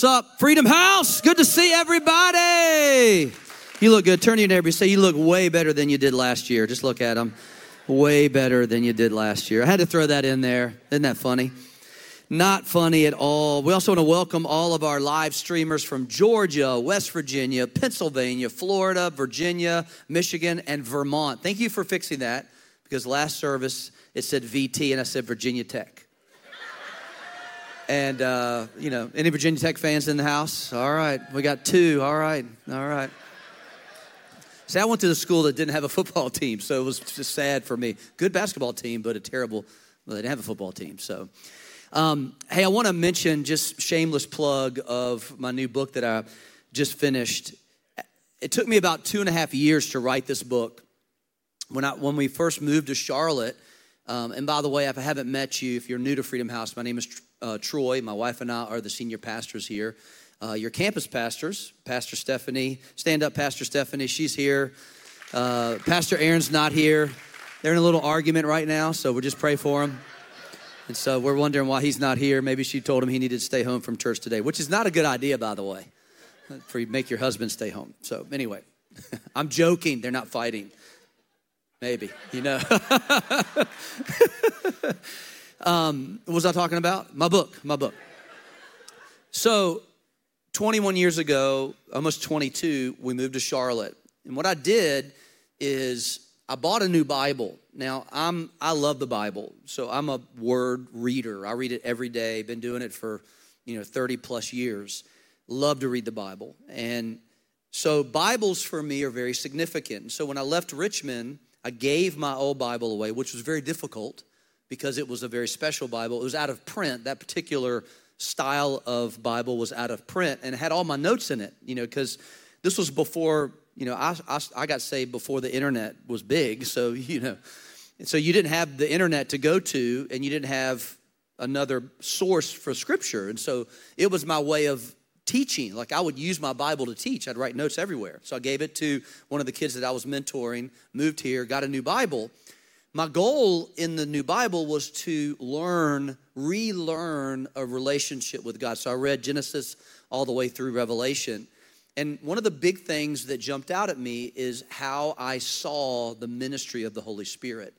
What's up, Freedom House? Good to see everybody. You look good. Turn to your neighbor. Say you look way better than you did last year. Just look at them. Way better than you did last year. I had to throw that in there. Isn't that funny? Not funny at all. We also want to welcome all of our live streamers from Georgia, West Virginia, Pennsylvania, Florida, Virginia, Michigan, and Vermont. Thank you for fixing that because last service it said VT and I said Virginia Tech. And, uh, you know, any Virginia Tech fans in the house? All right, we got two. All right, all right. See, I went to the school that didn't have a football team, so it was just sad for me. Good basketball team, but a terrible, well, they didn't have a football team. So, um, hey, I want to mention just shameless plug of my new book that I just finished. It took me about two and a half years to write this book. When, I, when we first moved to Charlotte, um, and by the way, if I haven't met you, if you're new to Freedom House, my name is uh, Troy. My wife and I are the senior pastors here. Uh, your campus pastors, Pastor Stephanie, stand up, Pastor Stephanie, she's here. Uh, Pastor Aaron's not here. They're in a little argument right now, so we'll just pray for him. And so we're wondering why he's not here. Maybe she told him he needed to stay home from church today, which is not a good idea, by the way, for you make your husband stay home. So anyway, I'm joking. They're not fighting. Maybe, you know. um, what was I talking about? My book, my book. So, 21 years ago, almost 22, we moved to Charlotte. And what I did is I bought a new Bible. Now, I'm I love the Bible. So I'm a word reader. I read it every day. Been doing it for, you know, 30 plus years. Love to read the Bible. And so Bibles for me are very significant. So when I left Richmond, I gave my old Bible away, which was very difficult because it was a very special Bible. It was out of print. That particular style of Bible was out of print and had all my notes in it, you know, because this was before, you know, I, I, I, got saved before the internet was big. So, you know, so you didn't have the internet to go to and you didn't have another source for scripture. And so it was my way of teaching. Like I would use my Bible to teach. I'd write notes everywhere. So I gave it to one of the kids that I was mentoring, moved here, got a new Bible. My goal in the new Bible was to learn, relearn a relationship with God. So I read Genesis all the way through Revelation. And one of the big things that jumped out at me is how I saw the ministry of the Holy Spirit.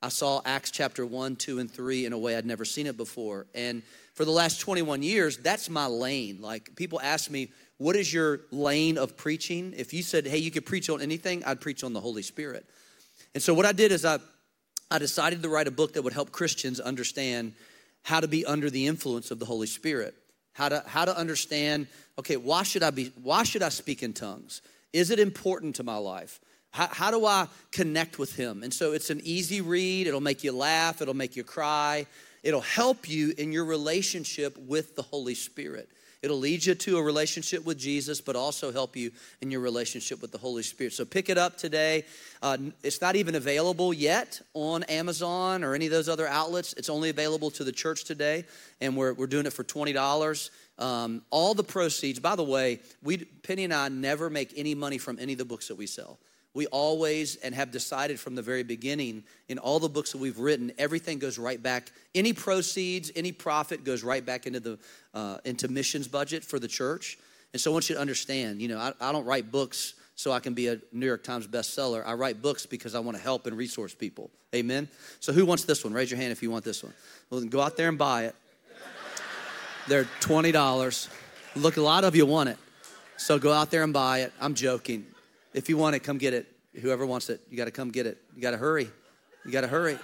I saw Acts chapter 1, 2, and 3 in a way I'd never seen it before. And for the last 21 years, that's my lane. Like people ask me, what is your lane of preaching? If you said, hey, you could preach on anything, I'd preach on the Holy Spirit. And so what I did is I, I decided to write a book that would help Christians understand how to be under the influence of the Holy Spirit. How to, how to understand, okay, why should I be, why should I speak in tongues? Is it important to my life? How, how do I connect with him? And so it's an easy read. It'll make you laugh. It'll make you cry. It'll help you in your relationship with the Holy Spirit. It'll lead you to a relationship with Jesus, but also help you in your relationship with the Holy Spirit. So pick it up today. Uh, it's not even available yet on Amazon or any of those other outlets. It's only available to the church today, and we're, we're doing it for $20. Um, all the proceeds, by the way, we, Penny and I never make any money from any of the books that we sell we always and have decided from the very beginning in all the books that we've written everything goes right back any proceeds any profit goes right back into the uh, into missions budget for the church. And so i want you to understand you know I, I don't write books so i can be a new york times bestseller. I write books because i want to help and resource people. Amen? So who wants this one? Raise your hand if you want this one. Well then go out there and buy it. They're $20 look a lot of you want it. So go out there and buy it. I'm joking if you want it, come get it. Whoever wants it, you got to come get it. You got to hurry. You got to hurry.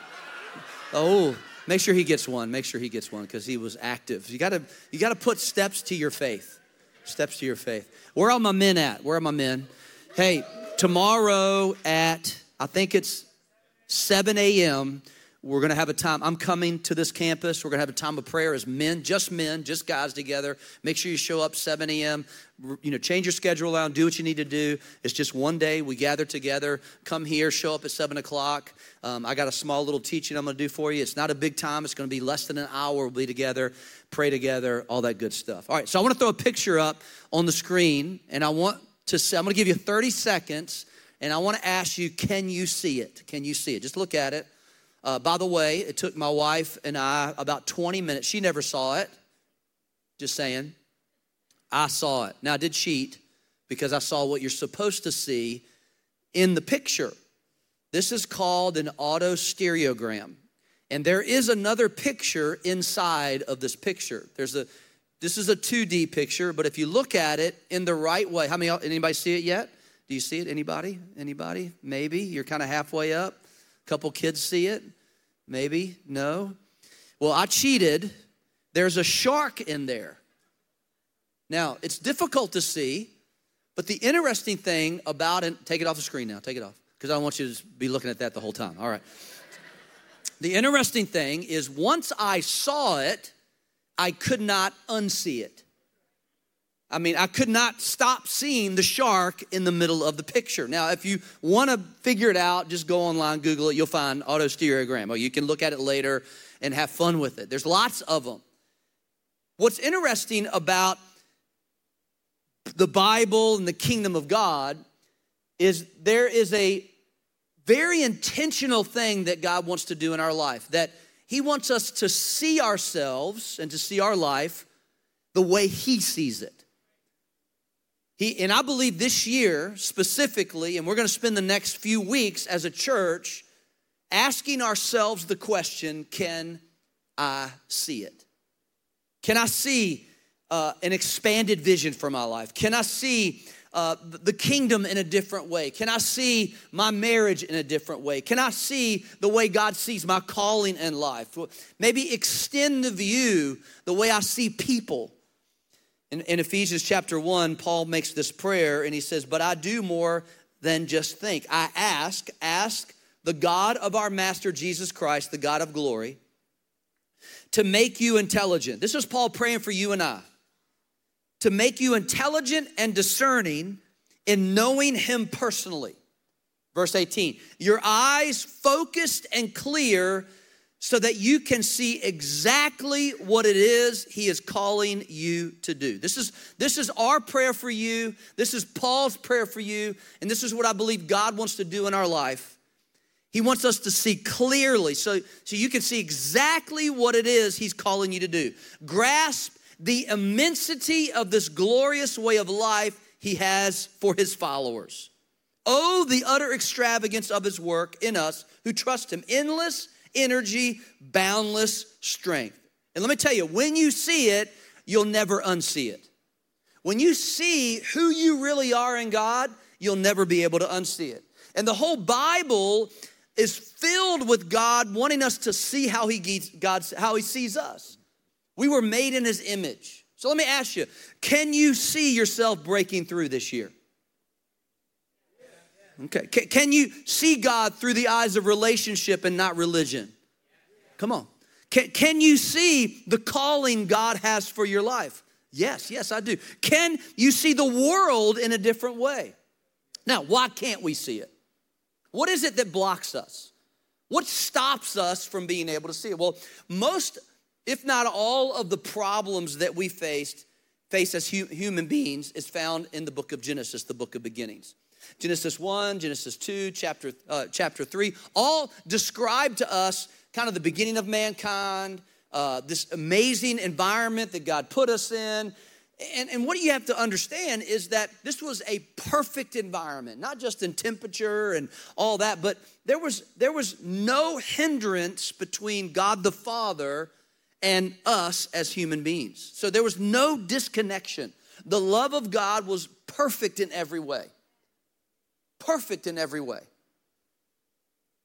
Oh, make sure he gets one. Make sure he gets one because he was active. You got to you got to put steps to your faith. Steps to your faith. Where are my men at? Where are my men? Hey, tomorrow at I think it's 7 a.m. We're going to have a time. I'm coming to this campus. We're going to have a time of prayer as men, just men, just guys together. Make sure you show up 7 a.m. You know, change your schedule around, do what you need to do. It's just one day. We gather together. Come here, show up at 7 o'clock. Um, I got a small little teaching I'm going to do for you. It's not a big time, it's going to be less than an hour. We'll be together, pray together, all that good stuff. All right, so I want to throw a picture up on the screen, and I want to say, I'm going to give you 30 seconds, and I want to ask you, can you see it? Can you see it? Just look at it. Uh, by the way, it took my wife and I about 20 minutes. She never saw it. Just saying. I saw it. Now, I did cheat because I saw what you're supposed to see in the picture. This is called an autostereogram. And there is another picture inside of this picture. There's a this is a 2D picture, but if you look at it in the right way, how many anybody see it yet? Do you see it? Anybody? Anybody? Maybe. You're kind of halfway up. A couple kids see it. Maybe. No. Well, I cheated. There's a shark in there. Now, it's difficult to see, but the interesting thing about it, take it off the screen now, take it off, because I want you to be looking at that the whole time. All right. The interesting thing is once I saw it, I could not unsee it. I mean, I could not stop seeing the shark in the middle of the picture. Now, if you want to figure it out, just go online, Google it, you'll find autostereogram. Or you can look at it later and have fun with it. There's lots of them. What's interesting about the Bible and the kingdom of God is there is a very intentional thing that God wants to do in our life that he wants us to see ourselves and to see our life the way He sees it. He, and I believe this year specifically, and we're going to spend the next few weeks as a church asking ourselves the question can I see it? Can I see uh, an expanded vision for my life? Can I see uh, the kingdom in a different way? Can I see my marriage in a different way? Can I see the way God sees my calling in life? Maybe extend the view the way I see people. In, in Ephesians chapter 1, Paul makes this prayer and he says, But I do more than just think. I ask, ask the God of our Master Jesus Christ, the God of glory, to make you intelligent. This is Paul praying for you and I to make you intelligent and discerning in knowing Him personally. Verse 18, your eyes focused and clear so that you can see exactly what it is he is calling you to do. This is this is our prayer for you. This is Paul's prayer for you, and this is what I believe God wants to do in our life. He wants us to see clearly so so you can see exactly what it is he's calling you to do. Grasp the immensity of this glorious way of life he has for his followers. Oh, the utter extravagance of his work in us who trust him. Endless energy, boundless strength. And let me tell you, when you see it, you'll never unsee it. When you see who you really are in God, you'll never be able to unsee it. And the whole Bible is filled with God wanting us to see how he, God, how he sees us. We were made in his image. So let me ask you can you see yourself breaking through this year? Okay. Can you see God through the eyes of relationship and not religion? Come on. Can, can you see the calling God has for your life? Yes, yes, I do. Can you see the world in a different way? Now, why can't we see it? What is it that blocks us? What stops us from being able to see it? Well, most if not all of the problems that we faced face as human beings is found in the book of genesis the book of beginnings genesis 1 genesis 2 chapter, uh, chapter 3 all describe to us kind of the beginning of mankind uh, this amazing environment that god put us in and, and what you have to understand is that this was a perfect environment not just in temperature and all that but there was there was no hindrance between god the father and us as human beings. So there was no disconnection. The love of God was perfect in every way. Perfect in every way.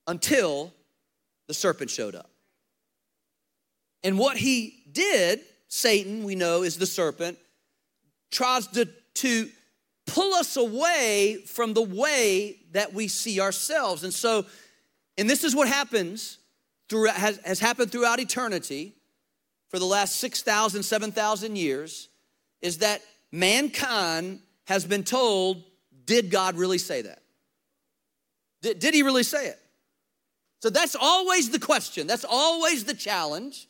Until the serpent showed up. And what he did, Satan, we know, is the serpent, tries to, to pull us away from the way that we see ourselves. And so, and this is what happens through, has, has happened throughout eternity for the last 6,000, 7,000 years is that mankind has been told, did God really say that? Did, did he really say it? So that's always the question. That's always the challenge.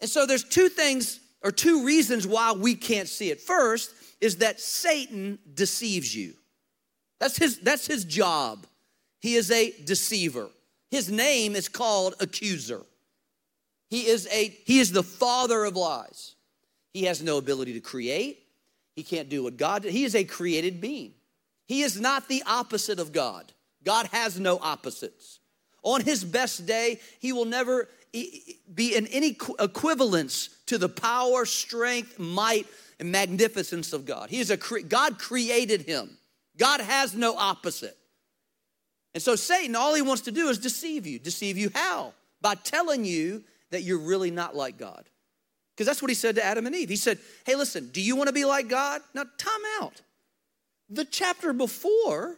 And so there's two things or two reasons why we can't see it. First is that Satan deceives you. That's his, that's his job. He is a deceiver. His name is called accuser. He is, a, he is the father of lies. He has no ability to create, He can't do what God did. He is a created being. He is not the opposite of God. God has no opposites. On his best day, he will never be in any equivalence to the power, strength, might, and magnificence of God. He is a God created him. God has no opposite. And so Satan, all he wants to do is deceive you. Deceive you how? By telling you that you're really not like God. Because that's what he said to Adam and Eve. He said, Hey, listen, do you want to be like God? Now, time out. The chapter before,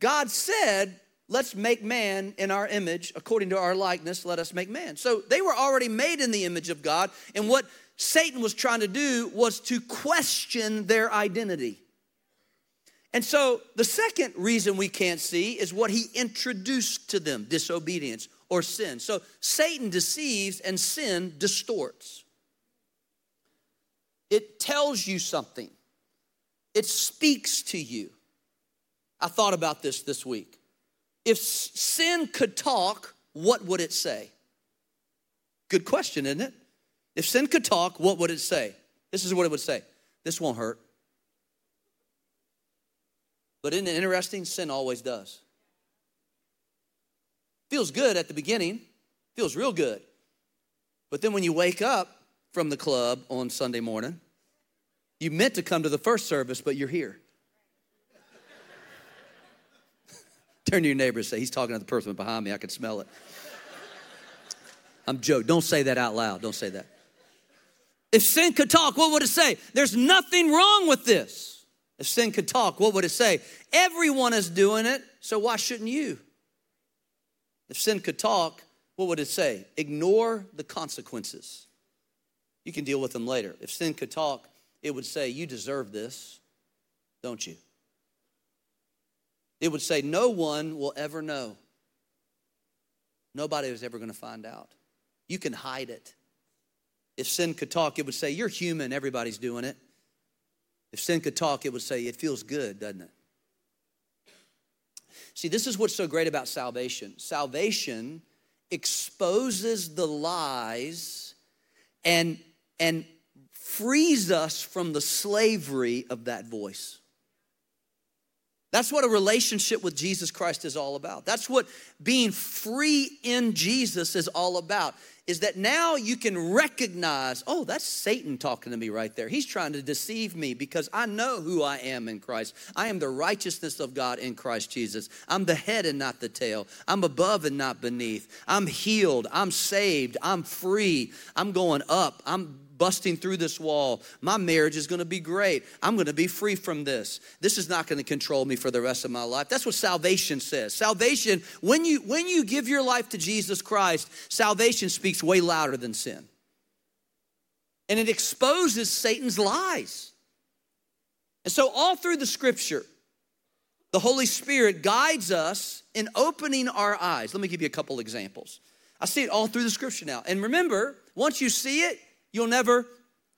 God said, Let's make man in our image, according to our likeness, let us make man. So they were already made in the image of God, and what Satan was trying to do was to question their identity. And so the second reason we can't see is what he introduced to them disobedience or sin. So Satan deceives and sin distorts. It tells you something, it speaks to you. I thought about this this week. If sin could talk, what would it say? Good question, isn't it? If sin could talk, what would it say? This is what it would say This won't hurt. But isn't it interesting? Sin always does. Feels good at the beginning, feels real good. But then when you wake up from the club on Sunday morning, you meant to come to the first service, but you're here. Turn to your neighbor and say, He's talking to the person behind me. I can smell it. I'm joking. Don't say that out loud. Don't say that. If sin could talk, what would it say? There's nothing wrong with this. If sin could talk, what would it say? Everyone is doing it, so why shouldn't you? If sin could talk, what would it say? Ignore the consequences. You can deal with them later. If sin could talk, it would say, You deserve this, don't you? It would say, No one will ever know. Nobody is ever going to find out. You can hide it. If sin could talk, it would say, You're human, everybody's doing it. If sin could talk, it would say, It feels good, doesn't it? See, this is what's so great about salvation. Salvation exposes the lies and, and frees us from the slavery of that voice. That's what a relationship with Jesus Christ is all about. That's what being free in Jesus is all about. Is that now you can recognize, oh, that's Satan talking to me right there. He's trying to deceive me because I know who I am in Christ. I am the righteousness of God in Christ Jesus. I'm the head and not the tail. I'm above and not beneath. I'm healed. I'm saved. I'm free. I'm going up. I'm busting through this wall. My marriage is going to be great. I'm going to be free from this. This is not going to control me for the rest of my life. That's what salvation says. Salvation, when you when you give your life to Jesus Christ, salvation speaks way louder than sin. And it exposes Satan's lies. And so all through the scripture, the Holy Spirit guides us in opening our eyes. Let me give you a couple examples. I see it all through the scripture now. And remember, once you see it, You'll never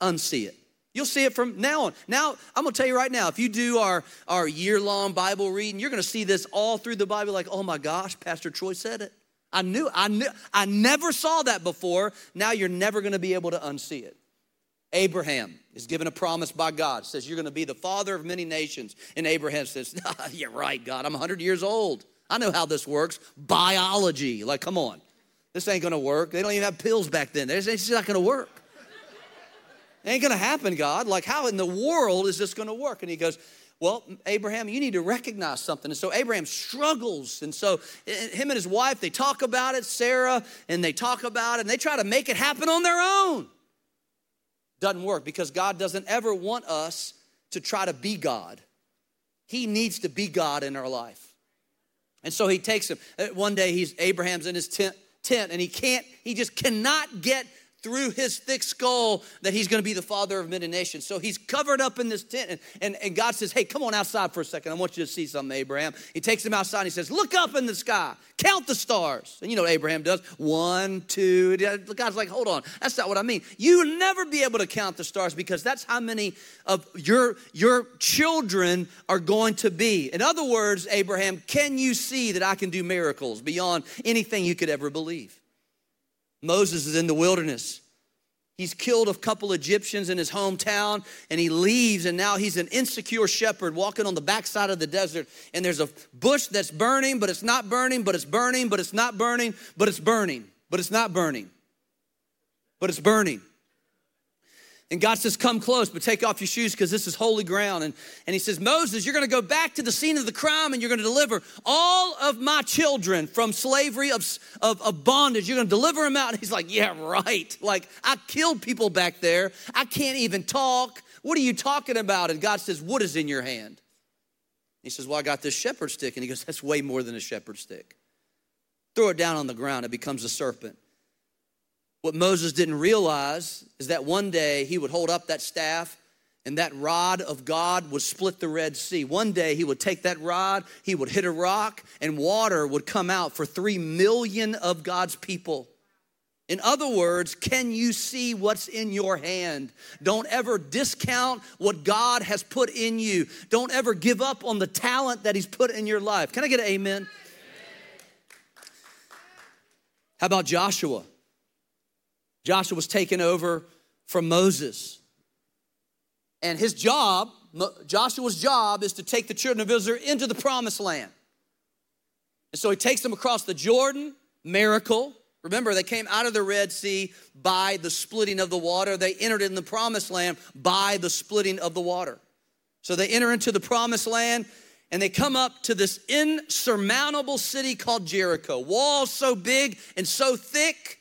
unsee it. You'll see it from now on. Now, I'm gonna tell you right now, if you do our, our year long Bible reading, you're gonna see this all through the Bible like, oh my gosh, Pastor Troy said it. I knew, I knew, I never saw that before. Now you're never gonna be able to unsee it. Abraham is given a promise by God. Says, You're gonna be the father of many nations. And Abraham says, You're right, God, I'm 100 years old. I know how this works. Biology. Like, come on. This ain't gonna work. They don't even have pills back then. It's just not gonna work. Ain't gonna happen, God. Like, how in the world is this gonna work? And he goes, well, Abraham, you need to recognize something. And so Abraham struggles. And so him and his wife, they talk about it, Sarah, and they talk about it, and they try to make it happen on their own. Doesn't work because God doesn't ever want us to try to be God. He needs to be God in our life. And so he takes him. Uh, one day he's Abraham's in his tent, tent and he can't, he just cannot get through his thick skull that he's going to be the father of many nations. So he's covered up in this tent. And, and, and God says, Hey, come on outside for a second. I want you to see something, Abraham. He takes him outside and he says, Look up in the sky, count the stars. And you know what Abraham does? One, two. God's like, Hold on, that's not what I mean. You'll never be able to count the stars because that's how many of your, your children are going to be. In other words, Abraham, can you see that I can do miracles beyond anything you could ever believe? Moses is in the wilderness. He's killed a couple Egyptians in his hometown and he leaves, and now he's an insecure shepherd walking on the backside of the desert. And there's a bush that's burning, but it's not burning, but it's burning, but it's not burning, but it's burning, but it's not burning, but it's burning. And God says, Come close, but take off your shoes because this is holy ground. And, and He says, Moses, you're going to go back to the scene of the crime and you're going to deliver all of my children from slavery, of, of, of bondage. You're going to deliver them out. And he's like, Yeah, right. Like, I killed people back there. I can't even talk. What are you talking about? And God says, What is in your hand? He says, Well, I got this shepherd stick. And he goes, That's way more than a shepherd stick. Throw it down on the ground, it becomes a serpent. What Moses didn't realize is that one day he would hold up that staff and that rod of God would split the Red Sea. One day he would take that rod, he would hit a rock, and water would come out for three million of God's people. In other words, can you see what's in your hand? Don't ever discount what God has put in you. Don't ever give up on the talent that He's put in your life. Can I get an amen? How about Joshua? Joshua was taken over from Moses. And his job, Joshua's job, is to take the children of Israel into the promised land. And so he takes them across the Jordan, miracle. Remember, they came out of the Red Sea by the splitting of the water. They entered in the promised land by the splitting of the water. So they enter into the promised land and they come up to this insurmountable city called Jericho. Walls so big and so thick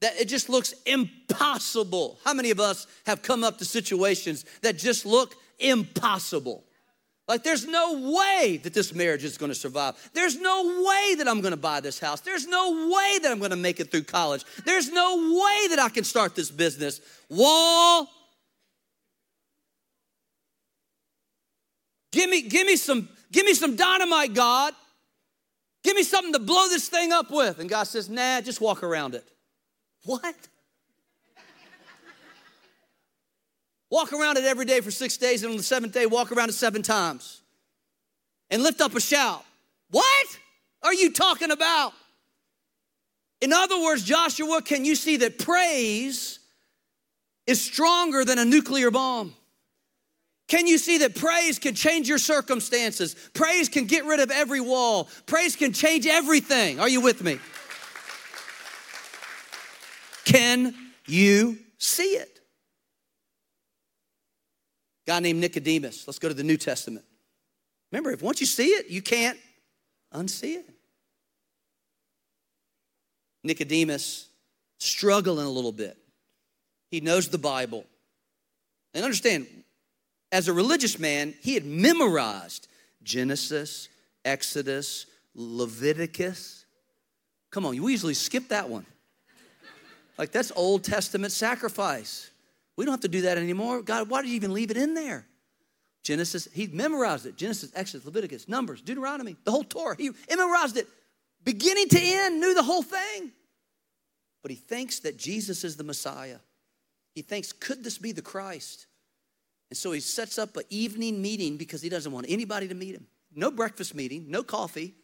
that it just looks impossible. How many of us have come up to situations that just look impossible? Like, there's no way that this marriage is gonna survive. There's no way that I'm gonna buy this house. There's no way that I'm gonna make it through college. There's no way that I can start this business. Wall. Give me, give me some, give me some dynamite, God. Give me something to blow this thing up with. And God says, nah, just walk around it. What? walk around it every day for six days, and on the seventh day, walk around it seven times. And lift up a shout. What are you talking about? In other words, Joshua, can you see that praise is stronger than a nuclear bomb? Can you see that praise can change your circumstances? Praise can get rid of every wall. Praise can change everything. Are you with me? Can you see it? guy named Nicodemus. Let's go to the New Testament. Remember, if once you see it, you can't unsee it. Nicodemus struggling a little bit. He knows the Bible. And understand, as a religious man, he had memorized Genesis, Exodus, Leviticus. Come on, you usually skip that one. Like that's Old Testament sacrifice. We don't have to do that anymore. God, why did you even leave it in there? Genesis, he memorized it. Genesis, Exodus, Leviticus, Numbers, Deuteronomy, the whole Torah. He memorized it beginning to end, knew the whole thing. But he thinks that Jesus is the Messiah. He thinks, could this be the Christ? And so he sets up an evening meeting because he doesn't want anybody to meet him. No breakfast meeting, no coffee.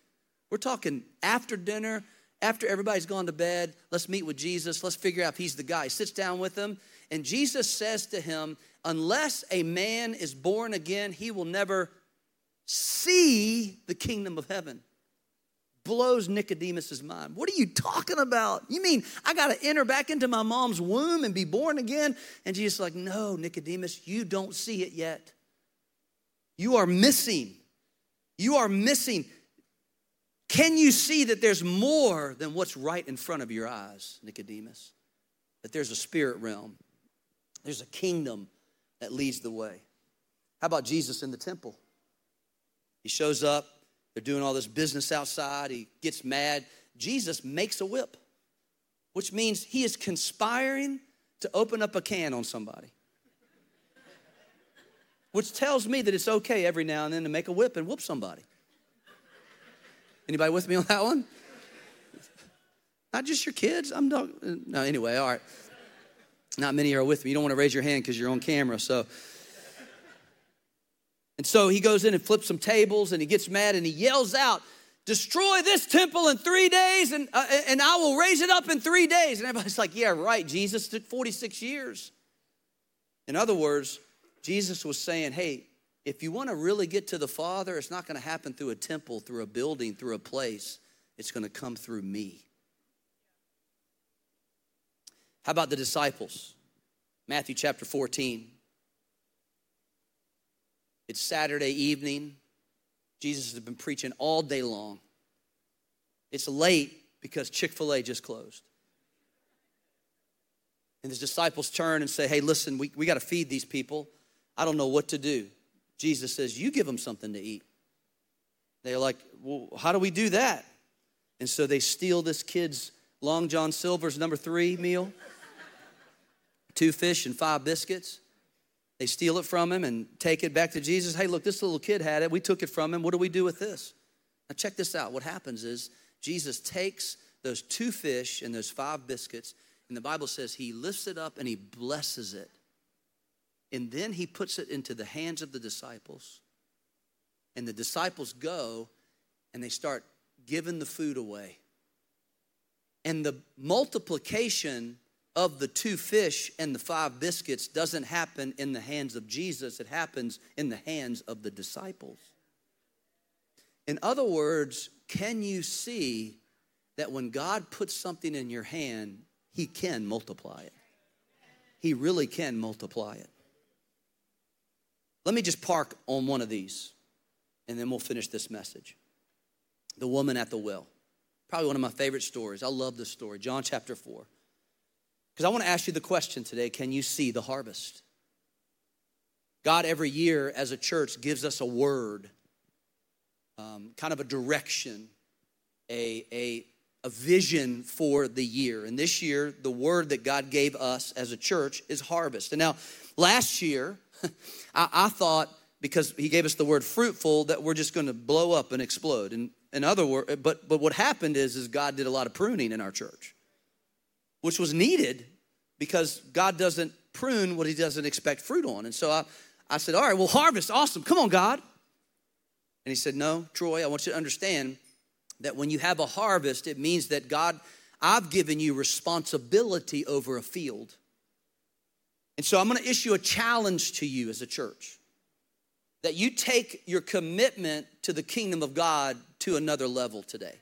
We're talking after dinner, after everybody's gone to bed, let's meet with Jesus. Let's figure out if he's the guy. He sits down with them, and Jesus says to him, Unless a man is born again, he will never see the kingdom of heaven. Blows Nicodemus's mind. What are you talking about? You mean I got to enter back into my mom's womb and be born again? And Jesus like, No, Nicodemus, you don't see it yet. You are missing. You are missing. Can you see that there's more than what's right in front of your eyes, Nicodemus? That there's a spirit realm, there's a kingdom that leads the way. How about Jesus in the temple? He shows up, they're doing all this business outside, he gets mad. Jesus makes a whip, which means he is conspiring to open up a can on somebody. Which tells me that it's okay every now and then to make a whip and whoop somebody. Anybody with me on that one? Not just your kids. I'm not. No, anyway, all right. Not many are with me. You don't want to raise your hand because you're on camera. So, and so he goes in and flips some tables and he gets mad and he yells out destroy this temple in three days and, uh, and I will raise it up in three days. And everybody's like, yeah, right. Jesus took 46 years. In other words, Jesus was saying, hey, if you want to really get to the Father, it's not going to happen through a temple, through a building, through a place. It's going to come through me. How about the disciples? Matthew chapter 14. It's Saturday evening. Jesus has been preaching all day long. It's late because Chick fil A just closed. And his disciples turn and say, Hey, listen, we, we got to feed these people. I don't know what to do. Jesus says, You give them something to eat. They're like, Well, how do we do that? And so they steal this kid's Long John Silver's number three meal two fish and five biscuits. They steal it from him and take it back to Jesus. Hey, look, this little kid had it. We took it from him. What do we do with this? Now, check this out. What happens is Jesus takes those two fish and those five biscuits, and the Bible says he lifts it up and he blesses it. And then he puts it into the hands of the disciples. And the disciples go and they start giving the food away. And the multiplication of the two fish and the five biscuits doesn't happen in the hands of Jesus, it happens in the hands of the disciples. In other words, can you see that when God puts something in your hand, He can multiply it? He really can multiply it. Let me just park on one of these, and then we'll finish this message. The woman at the well. Probably one of my favorite stories. I love this story. John chapter 4. Because I want to ask you the question today can you see the harvest? God, every year as a church, gives us a word, um, kind of a direction, a, a, a vision for the year. And this year, the word that God gave us as a church is harvest. And now, last year, I, I thought because He gave us the word fruitful that we're just going to blow up and explode. And in other words, but but what happened is is God did a lot of pruning in our church which was needed because God doesn't prune what he doesn't expect fruit on. And so I, I said, All right, well, harvest, awesome. Come on, God. And he said, No, Troy, I want you to understand that when you have a harvest, it means that God, I've given you responsibility over a field. And so I'm going to issue a challenge to you as a church that you take your commitment to the kingdom of God to another level today.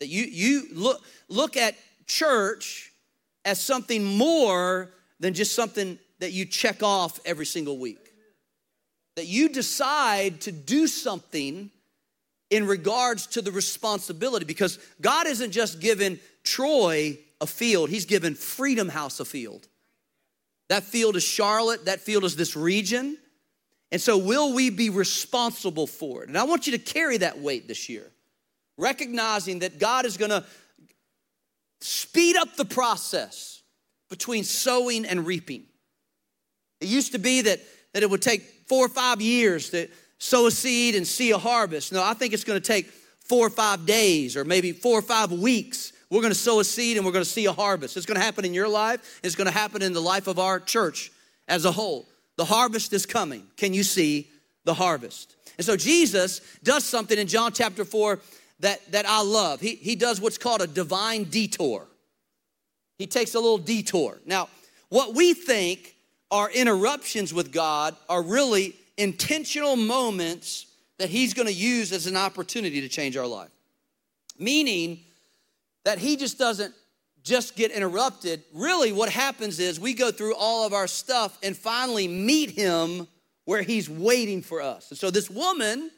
That you, you look, look at church as something more than just something that you check off every single week. That you decide to do something in regards to the responsibility because God isn't just given Troy a field, He's given Freedom House a field. That field is Charlotte, that field is this region. And so, will we be responsible for it? And I want you to carry that weight this year, recognizing that God is gonna speed up the process between sowing and reaping. It used to be that, that it would take four or five years to sow a seed and see a harvest. No, I think it's going to take four or five days or maybe four or five weeks. We're going to sow a seed and we're going to see a harvest. It's going to happen in your life, it's going to happen in the life of our church as a whole. The harvest is coming. Can you see the harvest? And so Jesus does something in John chapter 4 that, that I love. He, he does what's called a divine detour. He takes a little detour. Now, what we think are interruptions with God are really intentional moments that He's gonna use as an opportunity to change our life. Meaning that He just doesn't just get interrupted. Really, what happens is we go through all of our stuff and finally meet Him where He's waiting for us. And so, this woman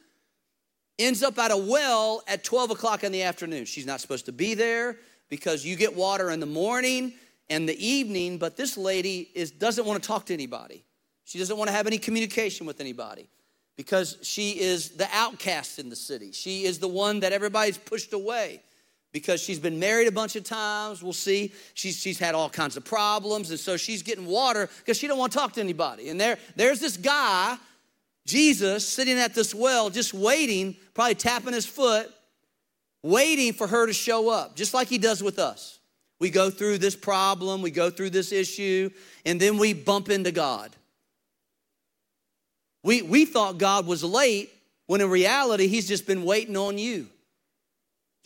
ends up at a well at 12 o'clock in the afternoon. She's not supposed to be there because you get water in the morning and the evening, but this lady is, doesn't want to talk to anybody. She doesn't want to have any communication with anybody because she is the outcast in the city. She is the one that everybody's pushed away because she's been married a bunch of times. We'll see. She's, she's had all kinds of problems, and so she's getting water because she don't want to talk to anybody. And there, there's this guy Jesus sitting at this well, just waiting, probably tapping his foot, waiting for her to show up, just like he does with us. We go through this problem, we go through this issue, and then we bump into God. We, we thought God was late when in reality, He's just been waiting on you.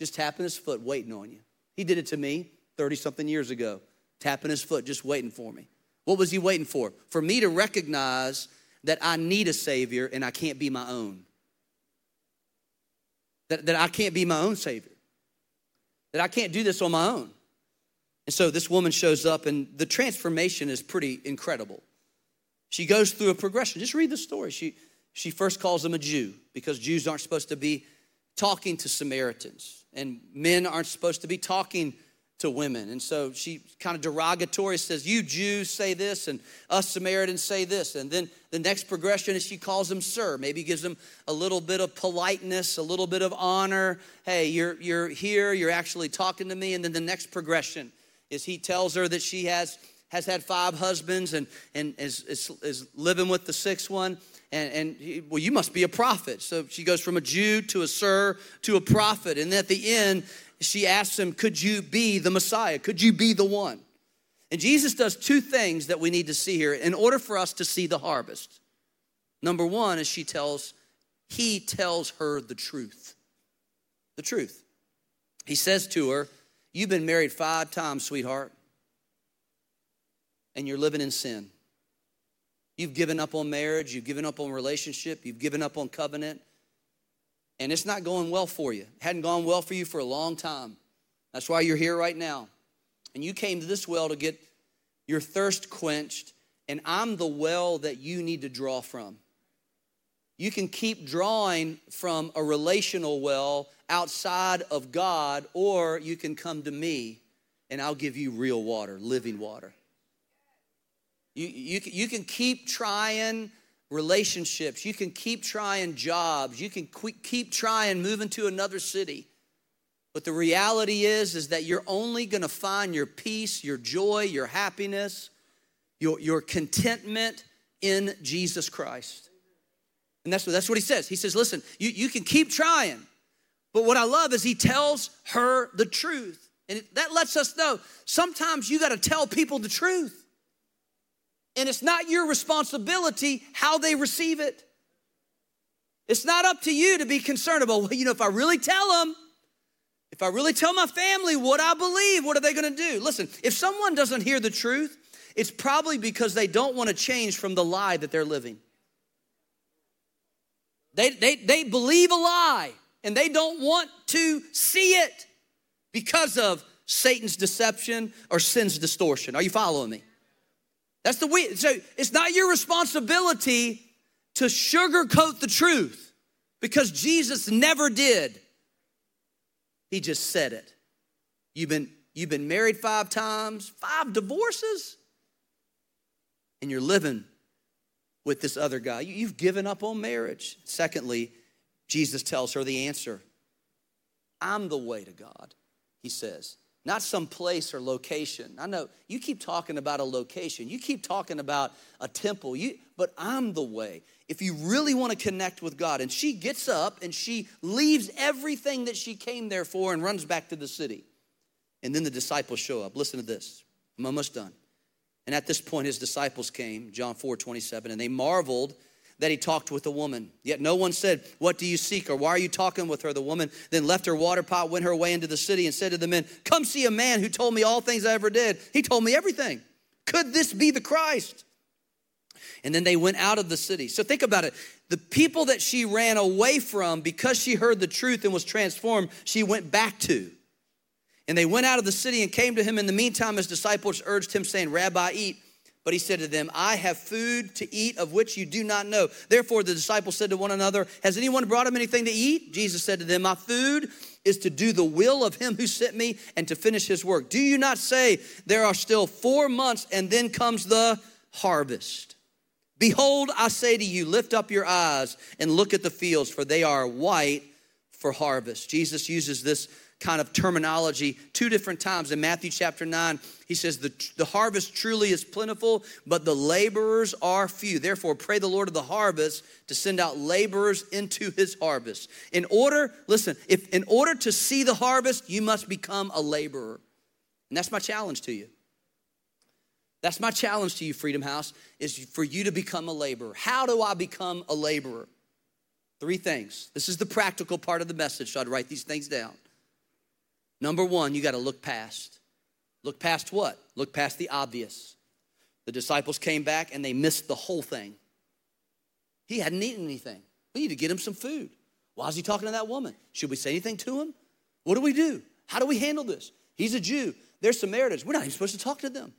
Just tapping his foot, waiting on you. He did it to me 30 something years ago, tapping his foot, just waiting for me. What was he waiting for? For me to recognize that I need a Savior and I can't be my own. That, that I can't be my own Savior. That I can't do this on my own. And so this woman shows up, and the transformation is pretty incredible. She goes through a progression. Just read the story. She, she first calls him a Jew because Jews aren't supposed to be talking to Samaritans, and men aren't supposed to be talking to women. And so she kind of derogatory says, You Jews say this, and us Samaritans say this. And then the next progression is she calls him sir, maybe gives him a little bit of politeness, a little bit of honor. Hey, you're, you're here, you're actually talking to me. And then the next progression is he tells her that she has, has had five husbands and, and is, is, is living with the sixth one. And, and he, well, you must be a prophet. So she goes from a Jew to a sir to a prophet. And at the end, she asks him, Could you be the Messiah? Could you be the one? And Jesus does two things that we need to see here in order for us to see the harvest. Number one is she tells, he tells her the truth. The truth. He says to her, You've been married five times, sweetheart, and you're living in sin. You've given up on marriage, you've given up on relationship, you've given up on covenant, and it's not going well for you. It hadn't gone well for you for a long time. That's why you're here right now. And you came to this well to get your thirst quenched, and I'm the well that you need to draw from. You can keep drawing from a relational well outside of God, or you can come to me and I'll give you real water, living water. You, you, you can keep trying relationships. You can keep trying jobs. You can keep trying moving to another city. But the reality is, is that you're only going to find your peace, your joy, your happiness, your, your contentment in Jesus Christ. And that's what, that's what he says. He says, listen, you, you can keep trying. But what I love is he tells her the truth. And that lets us know sometimes you got to tell people the truth. And it's not your responsibility how they receive it. It's not up to you to be concerned about, well, you know, if I really tell them, if I really tell my family what I believe, what are they to do? Listen, if someone doesn't hear the truth, it's probably because they don't want to change from the lie that they're living. They, they, they believe a lie and they don't want to see it because of Satan's deception or sin's distortion. Are you following me? That's the way. So it's not your responsibility to sugarcoat the truth because Jesus never did. He just said it. You've been, you've been married five times, five divorces, and you're living with this other guy. You've given up on marriage. Secondly, Jesus tells her the answer I'm the way to God, he says not some place or location. I know you keep talking about a location, you keep talking about a temple, you, but I'm the way. If you really want to connect with God, and she gets up and she leaves everything that she came there for and runs back to the city. And then the disciples show up. Listen to this. I'm almost done. And at this point, his disciples came, John 4 27, and they marveled that he talked with a woman. Yet no one said, What do you seek? or Why are you talking with her? The woman then left her water pot, went her way into the city, and said to the men, Come see a man who told me all things I ever did. He told me everything. Could this be the Christ? And then they went out of the city. So think about it. The people that she ran away from because she heard the truth and was transformed, she went back to. And they went out of the city and came to him. In the meantime, his disciples urged him, saying, Rabbi, eat. But he said to them, I have food to eat of which you do not know. Therefore, the disciples said to one another, Has anyone brought him anything to eat? Jesus said to them, My food is to do the will of him who sent me and to finish his work. Do you not say, There are still four months and then comes the harvest? Behold, I say to you, lift up your eyes and look at the fields, for they are white for harvest. Jesus uses this kind of terminology two different times. In Matthew chapter 9, he says, the, the harvest truly is plentiful, but the laborers are few. Therefore, pray the Lord of the harvest to send out laborers into his harvest. In order, listen, if in order to see the harvest, you must become a laborer. And that's my challenge to you. That's my challenge to you, Freedom House, is for you to become a laborer. How do I become a laborer? Three things. This is the practical part of the message, so I'd write these things down. Number one, you got to look past. Look past what? Look past the obvious. The disciples came back and they missed the whole thing. He hadn't eaten anything. We need to get him some food. Why is he talking to that woman? Should we say anything to him? What do we do? How do we handle this? He's a Jew. They're Samaritans. We're not even supposed to talk to them.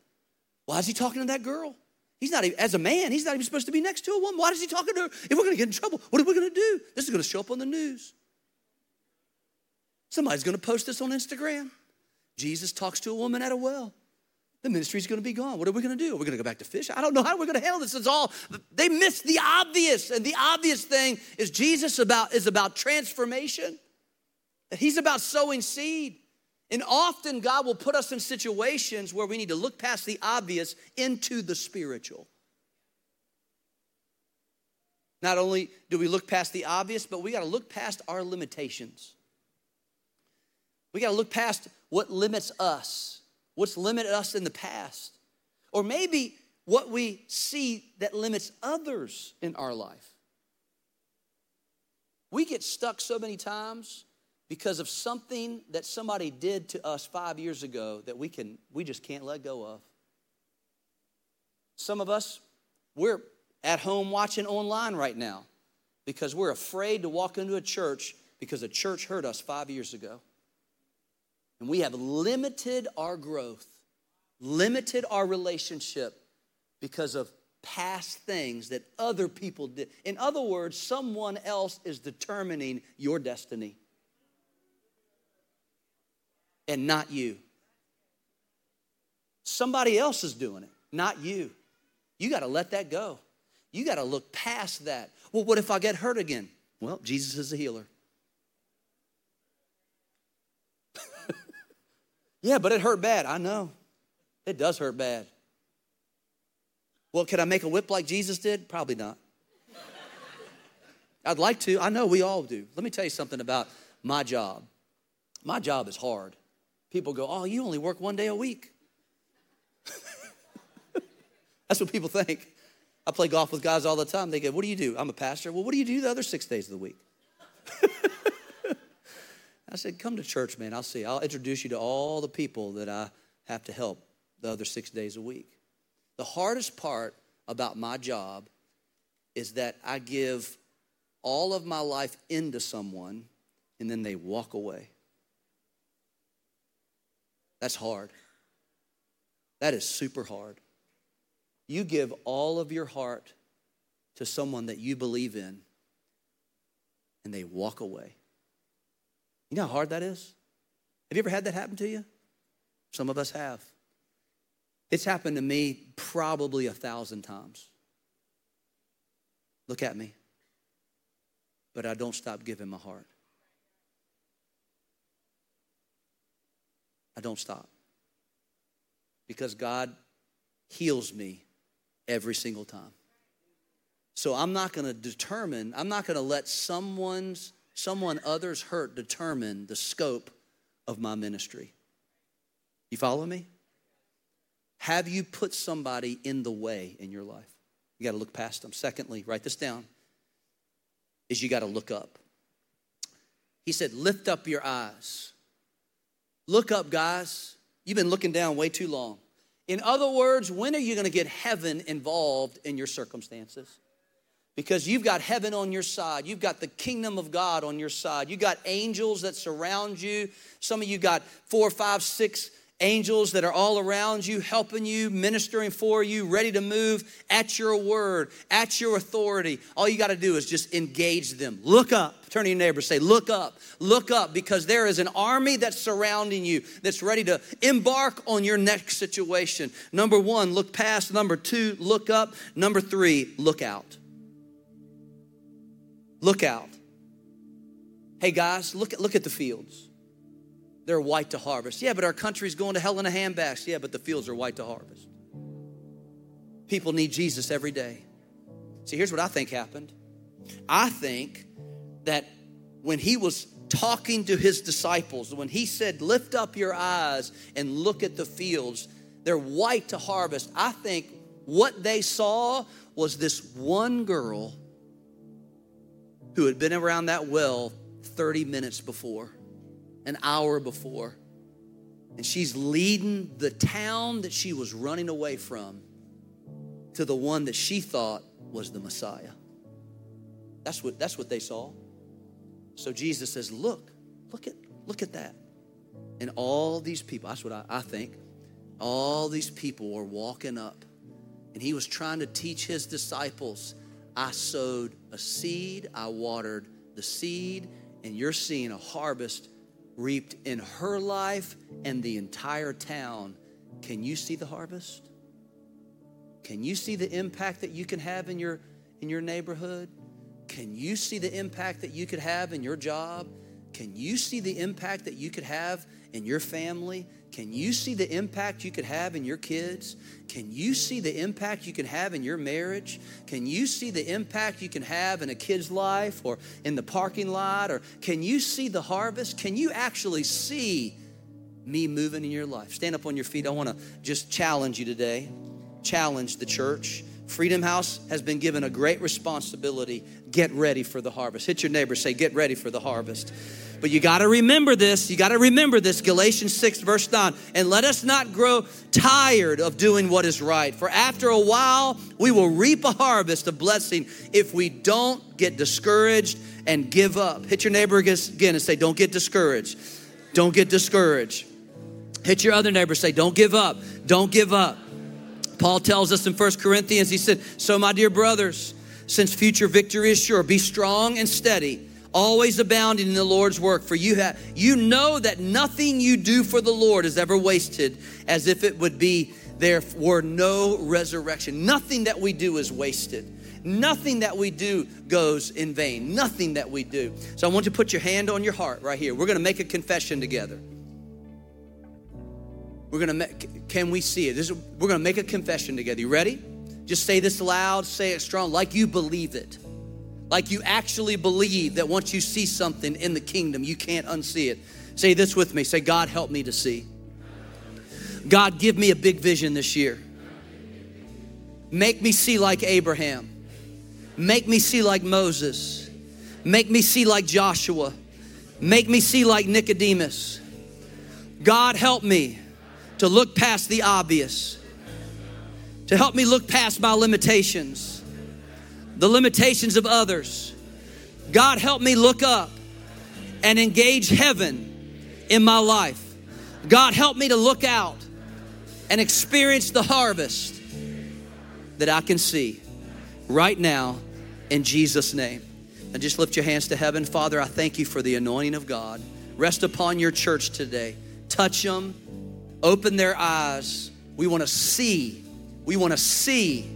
Why is he talking to that girl? He's not even, as a man, he's not even supposed to be next to a woman. Why is he talking to her? If we're going to get in trouble, what are we going to do? This is going to show up on the news. Somebody's going to post this on Instagram. Jesus talks to a woman at a well. The ministry's going to be gone. What are we going to do? Are we going to go back to fish? I don't know how we're going to handle this. It's all they missed the obvious, and the obvious thing is Jesus about is about transformation. He's about sowing seed. And often God will put us in situations where we need to look past the obvious into the spiritual. Not only do we look past the obvious, but we got to look past our limitations. We got to look past what limits us, what's limited us in the past, or maybe what we see that limits others in our life. We get stuck so many times because of something that somebody did to us five years ago that we can we just can't let go of. Some of us we're at home watching online right now because we're afraid to walk into a church because a church hurt us five years ago and we have limited our growth limited our relationship because of past things that other people did in other words someone else is determining your destiny and not you. Somebody else is doing it, not you. You got to let that go. You got to look past that. Well, what if I get hurt again? Well, Jesus is a healer. Yeah, but it hurt bad. I know. It does hurt bad. Well, can I make a whip like Jesus did? Probably not. I'd like to. I know we all do. Let me tell you something about my job. My job is hard. People go, Oh, you only work one day a week. That's what people think. I play golf with guys all the time. They go, What do you do? I'm a pastor. Well, what do you do the other six days of the week? I said, Come to church, man. I'll see. I'll introduce you to all the people that I have to help the other six days a week. The hardest part about my job is that I give all of my life into someone and then they walk away. That's hard. That is super hard. You give all of your heart to someone that you believe in, and they walk away. You know how hard that is? Have you ever had that happen to you? Some of us have. It's happened to me probably a thousand times. Look at me. But I don't stop giving my heart. I don't stop. Because God heals me every single time. So I'm not going to determine, I'm not going to let someone's someone others hurt determine the scope of my ministry. You follow me? Have you put somebody in the way in your life? You got to look past them. Secondly, write this down. Is you got to look up. He said, "Lift up your eyes." Look up, guys. You've been looking down way too long. In other words, when are you going to get heaven involved in your circumstances? Because you've got heaven on your side. You've got the kingdom of God on your side. You've got angels that surround you. Some of you got four, five, six angels that are all around you, helping you, ministering for you, ready to move at your word, at your authority. All you got to do is just engage them. Look up. Turn to your neighbor, say, Look up, look up, because there is an army that's surrounding you that's ready to embark on your next situation. Number one, look past. Number two, look up. Number three, look out. Look out. Hey guys, look at, look at the fields they're white to harvest. Yeah, but our country's going to hell in a handbasket. Yeah, but the fields are white to harvest. People need Jesus every day. See, here's what I think happened. I think that when he was talking to his disciples, when he said, Lift up your eyes and look at the fields, they're white to harvest. I think what they saw was this one girl who had been around that well 30 minutes before an hour before. And she's leading the town that she was running away from to the one that she thought was the Messiah. That's what, that's what they saw. So Jesus says, Look, look at, look at that. And all these people, that's what I, I think, all these people were walking up. And he was trying to teach his disciples I sowed a seed, I watered the seed, and you're seeing a harvest reaped in her life and the entire town. Can you see the harvest? Can you see the impact that you can have in your in your neighborhood? Can you see the impact that you could have in your job? Can you see the impact that you could have in your family? Can you see the impact you could have in your kids? Can you see the impact you can have in your marriage? Can you see the impact you can have in a kid's life or in the parking lot? Or can you see the harvest? Can you actually see me moving in your life? Stand up on your feet. I want to just challenge you today, challenge the church. Freedom House has been given a great responsibility. Get ready for the harvest. Hit your neighbor, say, Get ready for the harvest. But you got to remember this. You got to remember this. Galatians 6, verse 9. And let us not grow tired of doing what is right. For after a while, we will reap a harvest of blessing if we don't get discouraged and give up. Hit your neighbor again and say, Don't get discouraged. Don't get discouraged. Hit your other neighbor, say, Don't give up. Don't give up. Paul tells us in First Corinthians, he said, So, my dear brothers, since future victory is sure, be strong and steady always abounding in the Lord's work. For you have you know that nothing you do for the Lord is ever wasted, as if it would be there were no resurrection. Nothing that we do is wasted. Nothing that we do goes in vain. Nothing that we do. So I want you to put your hand on your heart right here. We're going to make a confession together. We're to make, can we see it? This is, we're to make a confession together. You ready? Just say this loud, say it strong, like you believe it. Like you actually believe that once you see something in the kingdom, you can't unsee it. Say this with me. Say, God, help me to see. God, give me a big vision this year. Make me see like Abraham. Make me see like Moses. Make me see like Joshua. Make me see like Nicodemus. God, help me to look past the obvious, to help me look past my limitations the limitations of others. God, help me look up and engage heaven in my life. God, help me to look out and experience the harvest that I can see right now in Jesus' name. And just lift your hands to heaven. Father, I thank you for the anointing of God. Rest upon your church today. Touch them, open their eyes. We want to see. We want to see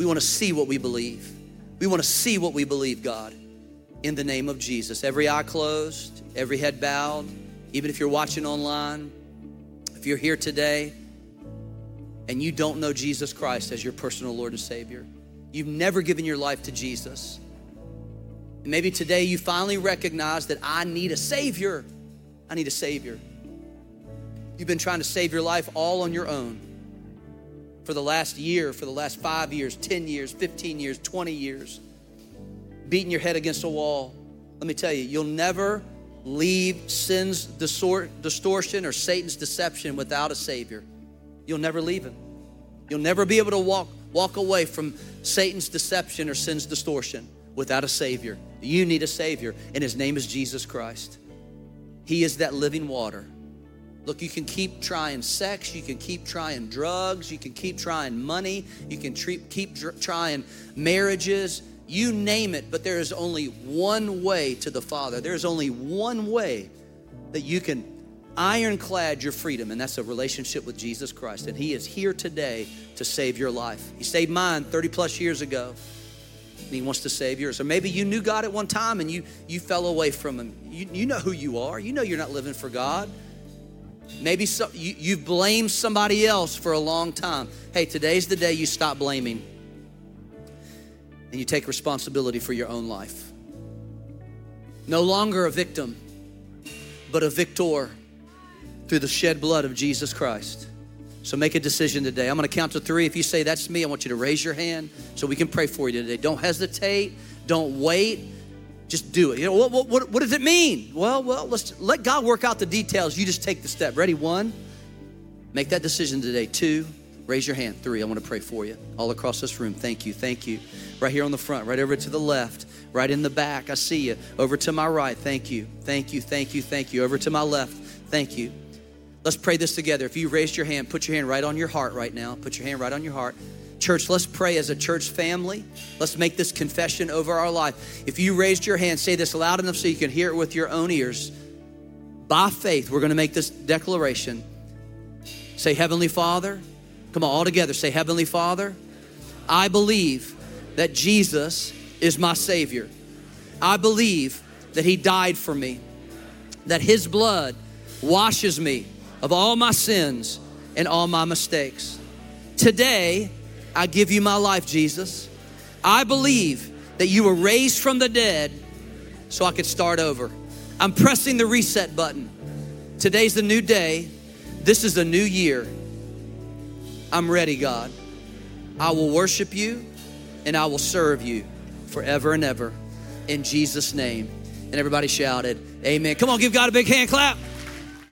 we want to see what we believe. We want to see what we believe, God, in the name of Jesus. Every eye closed, every head bowed, even if you're watching online, if you're here today and you don't know Jesus Christ as your personal Lord and Savior, you've never given your life to Jesus. Maybe today you finally recognize that I need a Savior. I need a Savior. You've been trying to save your life all on your own for the last year, for the last five years, 10 years, 15 years, 20 years, beating your head against a wall. Let me tell you, you'll never leave sin's distortion or Satan's deception without a Savior. You'll never leave him. You'll never be able to walk, walk away from Satan's deception or sin's distortion without a Savior. You need a Savior, and His name is Jesus Christ. He is that living water. Look, you can keep trying sex, you can keep trying drugs, you can keep trying money, you can keep trying marriages, you name it, but there is only one way to the Father. There's only one way that you can ironclad your freedom, and that's a relationship with Jesus Christ. And He is here today to save your life. He saved mine 30 plus years ago. And he wants to save yours. Or maybe you knew God at one time and you you fell away from him. You, you know who you are. You know you're not living for God. Maybe so, you, you've blamed somebody else for a long time. Hey, today's the day you stop blaming and you take responsibility for your own life. No longer a victim, but a victor through the shed blood of Jesus Christ. So make a decision today. I'm going to count to three. If you say that's me, I want you to raise your hand so we can pray for you today. Don't hesitate. Don't wait. Just do it. You know, what, what, what, does it mean? Well, well, let's let God work out the details. You just take the step. Ready? One, make that decision today. Two, raise your hand. Three, I want to pray for you all across this room. Thank you. Thank you. Right here on the front, right over to the left, right in the back. I see you. Over to my right. Thank you. Thank you. Thank you. Thank you. Over to my left. Thank you. Let's pray this together. If you raised your hand, put your hand right on your heart right now. Put your hand right on your heart. Church, let's pray as a church family. Let's make this confession over our life. If you raised your hand, say this loud enough so you can hear it with your own ears. By faith, we're going to make this declaration. Say, Heavenly Father. Come on, all together. Say, Heavenly Father, I believe that Jesus is my Savior. I believe that He died for me, that His blood washes me of all my sins and all my mistakes. Today, I give you my life, Jesus. I believe that you were raised from the dead so I could start over. I'm pressing the reset button. Today's the new day. This is a new year. I'm ready, God. I will worship you and I will serve you forever and ever in Jesus' name. And everybody shouted, Amen. Come on, give God a big hand clap.